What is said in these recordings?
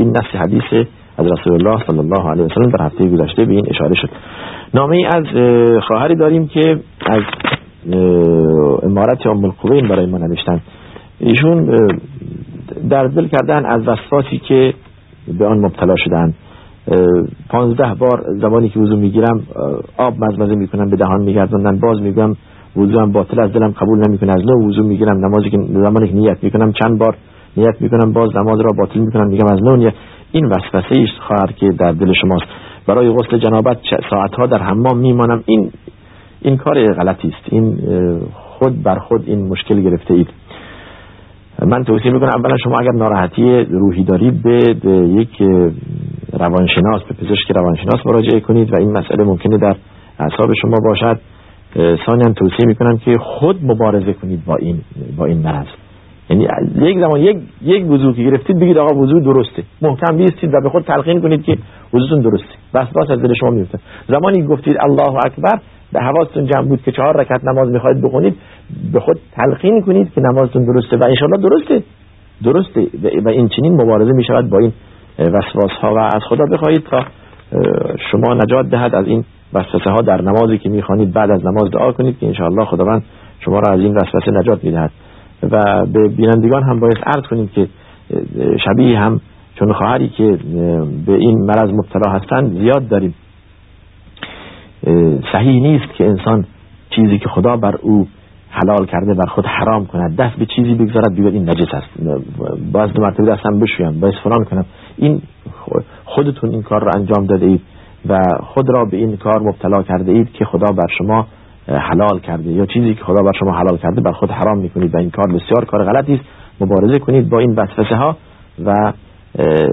این نفس حدیث از رسول الله صلی الله علیه وسلم در هفته گذشته به این اشاره شد. نامه ای از خواهری داریم که از امارت ام القوین برای ما نوشتن. ایشون در دل کردن از وسواسی که به آن مبتلا شدن. پانزده بار زمانی که وضو می‌گیرم آب مزمزه می‌کنم به دهان میگردوندن باز میگم وضو هم باطل از دلم قبول نمی‌کنه از نو وضو می‌گیرم نمازی که زمانی که نیت می‌کنم چند بار نیت می‌کنم باز نماز را باطل می‌کنم. میگم از نو این وسوسه است خواهر که در دل شماست. برای غسل جنابت ساعتها در حمام میمانم. این این کار غلطی است. این خود بر خود این مشکل گرفته اید. من توصیه می‌کنم اولا شما اگر ناراحتی روحی دارید به یک روانشناس به پزشک روانشناس مراجعه کنید و این مسئله ممکنه در اعصاب شما باشد. ثانیا توصیه می‌کنم که خود مبارزه کنید با این با این مرض. یعنی یک زمان یک یک وضو که گرفتید بگید آقا وضو درسته. محکم بیستید و به خود تلقین کنید که وضوتون درسته. بس باز از دل شما میفته زمانی گفتید الله اکبر به حواستون جمع بود که چهار رکعت نماز می‌خواید بخونید به خود تلقین کنید که نمازتون درسته و انشالله درسته. درسته. و این چنین مبارزه می‌شود با این وسواس ها و از خدا بخواهید تا شما نجات دهد از این وسوسه ها در نمازی که می‌خوانید. بعد از نماز دعا کنید که انشاءالله خداوند شما را از این وسوسه نجات می‌دهد. و به بینندگان هم باید عرض کنیم که شبیه هم چون خواهری که به این مرض مبتلا هستند زیاد داریم. صحیح نیست که انسان چیزی که خدا بر او حلال کرده بر خود حرام کند دست به چیزی بگذارد بگوید این نجس است. باز دو مرتبه دستم بشویم باید فلان کنم. این خودتون این کار را انجام داده اید و خود را به این کار مبتلا کرده اید که خدا بر شما حلال کرده یا چیزی که خدا بر شما حلال کرده بر خود حرام می‌کنید و این کار بسیار کار غلطی است مبارزه کنید با این وسوسه ها و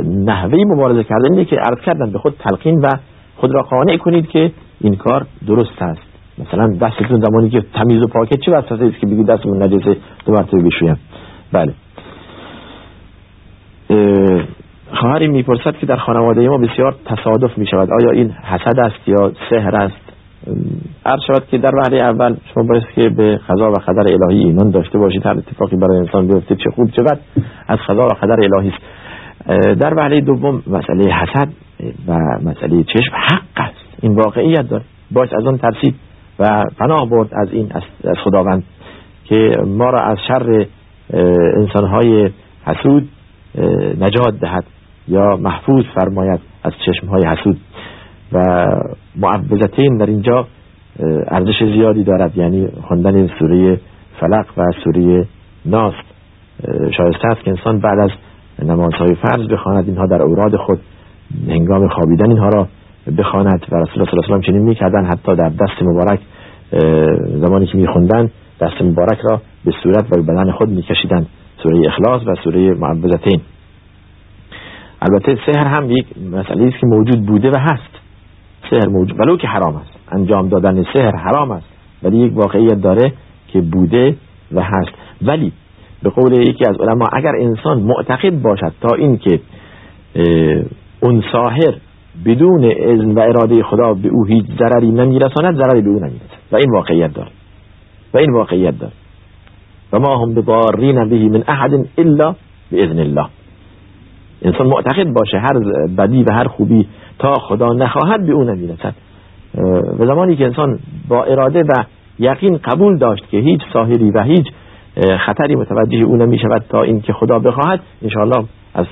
نحوه مبارزه کردن که عرض کردن به خود تلقین و خود را قانع کنید که این کار درست است. مثلا دستتون زمانی که تمیز و پاکه چه وسوسه است که بگید دستمون نجسه؟ دو مرتبه بشویم. بله. خواهری می‌پرسد که در خانواده ما بسیار تصادف می شود آیا این حسد است یا سحر است؟ عرض شود که در وحله اول شما باید که به خضا و قدر الهی ایمان داشته باشید. هر اتفاقی برای انسان بیفته چه خوب چه بد از خضا و قدر الهی است. در وحله دوم مسئله حسد و مسئله چشم حق است. این واقعیت داره. باید از آن ترسید و پناه برد از این از خداوند که ما را از شر انسانهای حسود نجات دهد یا محفوظ فرماید از چشمهای حسود. و معوضتین در اینجا ارزش زیادی دارد یعنی خواندن سوره فلق و سوره ناس. شایسته است که انسان بعد از نمازهای فرض بخواند اینها در اوراد خود هنگام خوابیدن اینها را بخواند و رسول الله صلی الله علیه و چنین می‌کردن حتی در دست مبارک زمانی که میخوندن دست مبارک را به صورت و بدن خود میکشیدن سوره اخلاص و سوره معوضتین البته سحر هم یک مسئله است که موجود بوده و هست. سحر موجود ولو که حرام است. انجام دادن سحر حرام است. ولی یک واقعیت داره که بوده و هست. ولی به قول یکی از علما اگر انسان معتقد باشد تا اینکه اون ساحر بدون اذن و اراده خدا به او هیچ ضرری نمیرساند ضرری به او نمی‌رسد و این واقعیت داره. و این واقعیت داره. و ما هم بضارین به من احد الا باذن الله. انسان معتقد باشه هر بدی و هر خوبی تا خدا نخواهد به او نمی‌رسد. و زمانی که انسان با اراده و یقین قبول داشت که هیچ ساحری و هیچ خطری متوجه او نمی شود تا اینکه خدا بخواهد انشاءالله از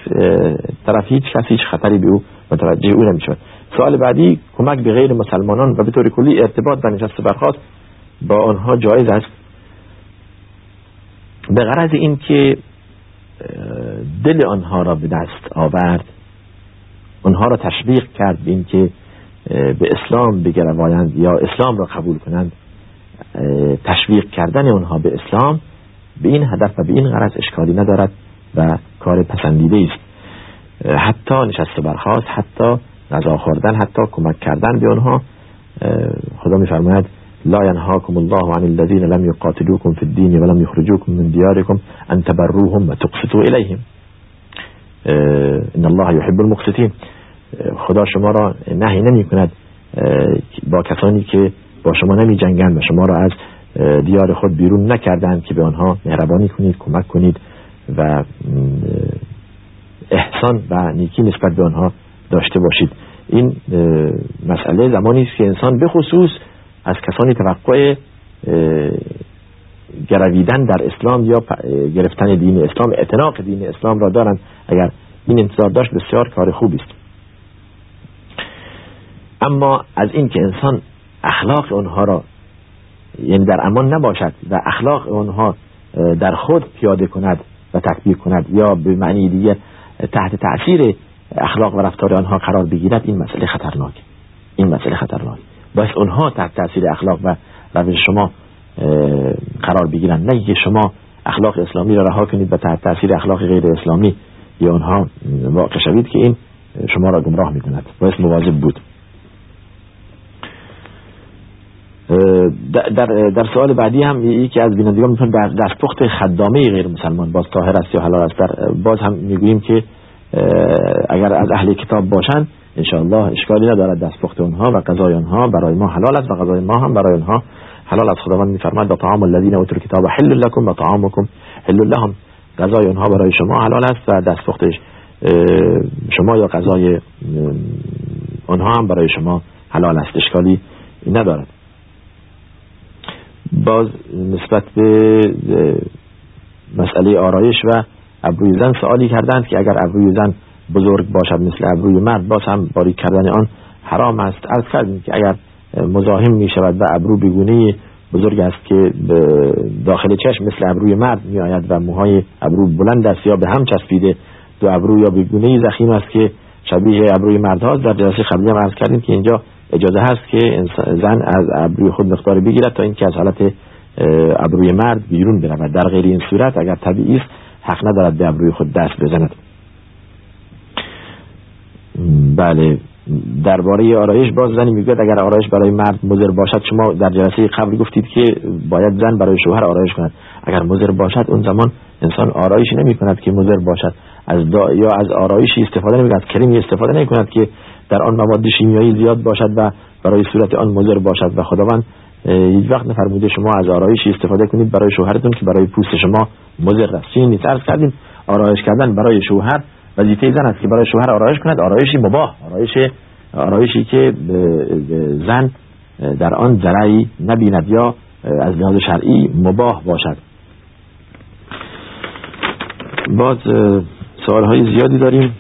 طرف هیچ کسی هیچ خطری به او متوجه او نمی شود سوال بعدی کمک به غیر مسلمانان و به طور کلی ارتباط و نشست برخواست با آنها جایز است. به غرض این که دل آنها را به دست آورد. آنها را تشویق کرد به اینکه به اسلام بگروایند یا اسلام را قبول کنند تشویق کردن آنها به اسلام به این هدف و به این غرض اشکالی ندارد و کار پسندیده است. حتی نشست برخواست حتی غذا خوردن حتی کمک کردن به آنها خدا میفرماید لا ينهاكم الله عن الذين لم يقاتلوكم في الدين ولم يخرجوكم من دياركم أن تبروهم وتقسطوا إليهم ان الله يحب المقسطين خدا شما را نهی نمی کند با کسانی که با شما نمی جنگند و شما را از دیار خود بیرون نکردند که به آنها مهربانی کنید کمک کنید و احسان و نیکی نسبت به آنها داشته باشید. این مسئله زمانی است که انسان به خصوص از کسانی توقع گرویدن در اسلام یا گرفتن دین اسلام اعتناق دین اسلام را دارند. اگر این انتظار داشت بسیار کار خوبی است. اما از این که انسان اخلاق اونها را یعنی در امان نباشد و اخلاق اونها در خود پیاده کند و تطبیق کند یا به معنی دیگه تحت تأثیر اخلاق و رفتار آنها قرار بگیرد این مسئله خطرناک. این مسئله خطرناک. باید اونها تحت تأثیر اخلاق و روش شما قرار بگیرن نه که شما اخلاق اسلامی را رها کنید و تحت تاثیر اخلاق غیر اسلامی یا اونها واقع شوید که این شما را گمراه می‌کند. باید مواظب بود. در, در سوال بعدی هم یکی از بینندگان می‌تونه در دستپخت خدامه غیر مسلمان باز طاهر است یا حلال است. در باز هم می‌گوییم که اگر از اهل کتاب باشن انشاءالله اشکالی ندارد دستپخت اونها و غذای اونها برای ما حلال است و غذای ما هم برای اونها حلال از خداوند میفرماد و طعام الذین اوتوا الکتاب حل لكم و طعامکم حل لهم. غذای اونها برای شما حلال است و دستپختش شما یا غذای اونها هم برای شما حلال است. اشکالی ندارد. باز نسبت به مسئله آرایش و ابروی زن سوالی کردند که اگر ابروی زن بزرگ باشد مثل ابروی مرد باز هم باریک کردن آن حرام است. عرض کردیم که اگر مزاحم می شود و ابرو بگونه بزرگ است که داخل چشم مثل ابروی مرد می آید و موهای ابرو بلند است یا به هم چسبیده دو ابرو یا بگونه زخیم است که شبیه ابروی مرد هاست در جلسه قبلی هم عرض کردیم که اینجا اجازه هست که زن از ابروی خود مقدار بگیرد تا اینکه از حالت ابروی مرد بیرون برود. در غیر این صورت اگر طبیعی است حق ندارد به ابروی خود دست بزند. بله. درباره آرایش باز زنی می‌گوید اگر آرایش برای مرد مضر باشد شما در جلسه قبل گفتید که باید زن برای شوهر آرایش کند. اگر مضر باشد اون زمان انسان آرایشی نمی کند که مضر باشد. از یا از آرایشی استفاده نمی کند کریمی استفاده نمی کند که در آن مواد شیمیایی زیاد باشد و برای صورت آن مضر باشد و خداوند هیچ وقت نفرموده شما از آرایشی استفاده کنید برای شوهرتون که برای پوست شما مضر است. چنین نیست کردیم. آرایش کردن برای شوهر وظیفه زن است که برای شوهر آرایش کند. آرایشی مباه آرایش آرایشی که زن در آن ضرری نبیند یا از لحاظ شرعی مباه باشد. باز سوال های زیادی داریم.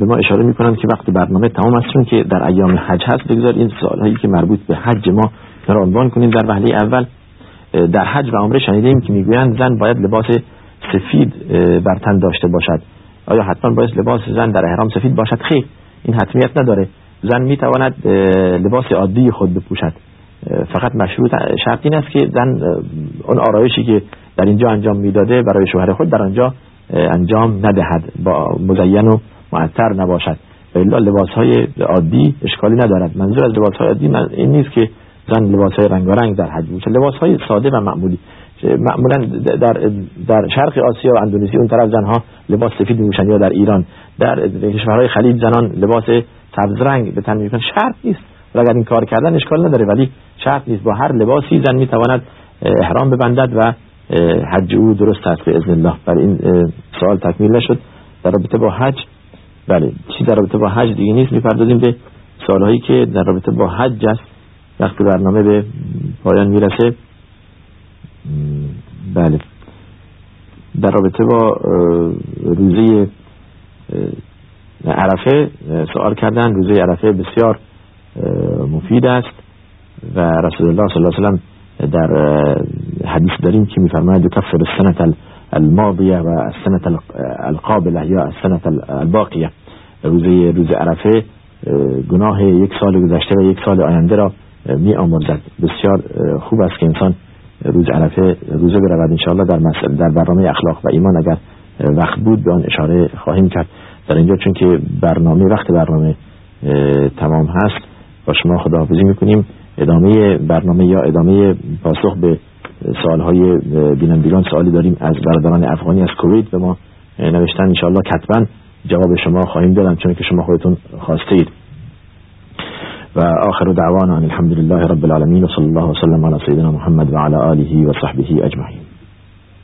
به ما اشاره می‌کنند که وقت برنامه تمام است چون که در ایام حج هست. بگذار این سوال هایی که مربوط به حج ما عنوان کنیم. در وحله اول در حج و عمره شنیدیم که می‌گویند زن باید لباس سفید بر تن داشته باشد. آیا حتما باید لباس زن در احرام سفید باشد؟ خیر این حتمیت نداره. زن می‌تواند لباس عادی خود بپوشد. فقط مشروط شرط این است که زن اون آرایشی که در اینجا انجام می‌داده برای شوهر خود در آنجا انجام ندهد با مزین و معطر نباشد. و الا لباس های عادی اشکالی ندارد. منظور از لباس های عادی این نیست که زن لباس های رنگارنگ در حج بوشه لباس های ساده و معمولی. معمولا در در شرق آسیا و اندونزی اون طرف زنها لباس سفید میپوشن یا در ایران. در کشورهای خلیج زنان لباس سبز رنگ به تن می‌کنن شرط نیست. و اگر این کار کردن اشکال نداره ولی شرط نیست. با هر لباسی زن می‌تواند احرام ببندد و حج او درست است به اذن الله بله این سوال تکمیل نشد. در رابطه با حج بله چی در رابطه با حج دیگه نیست می‌پردازیم به سوالهایی که در رابطه با حج است. وقتی برنامه به پایان می‌رسه. بله. در رابطه با روزه عرفه سوال کردن روزه عرفه بسیار مفید است. و رسول الله صلی الله علیه وسلم در حدیث داریم که میفرماید کفر السنه الماضیه و السنه القابله یا السنه الباقیه روزه روز عرفه گناه یک سال گذشته و یک سال آینده را می بسیار خوب است که انسان روز عرفه روزه برود. انشاءالله در, در برنامه اخلاق و ایمان اگر وقت بود به آن اشاره خواهیم کرد. در اینجا چون که برنامه وقت برنامه تمام هست با شما خداحافظی می‌کنیم. ادامه برنامه یا ادامه پاسخ به سوالهای بینندگان سوالی داریم از برادران افغانی از کویت به ما نوشتن انشاءالله کتبا جواب شما خواهیم دادم چون که شما خودتون خواسته و آخر دعوانا الحمد لله رب العالمين وصلى الله وسلم على سيدنا محمد وعلى آله وصحبه أجمعين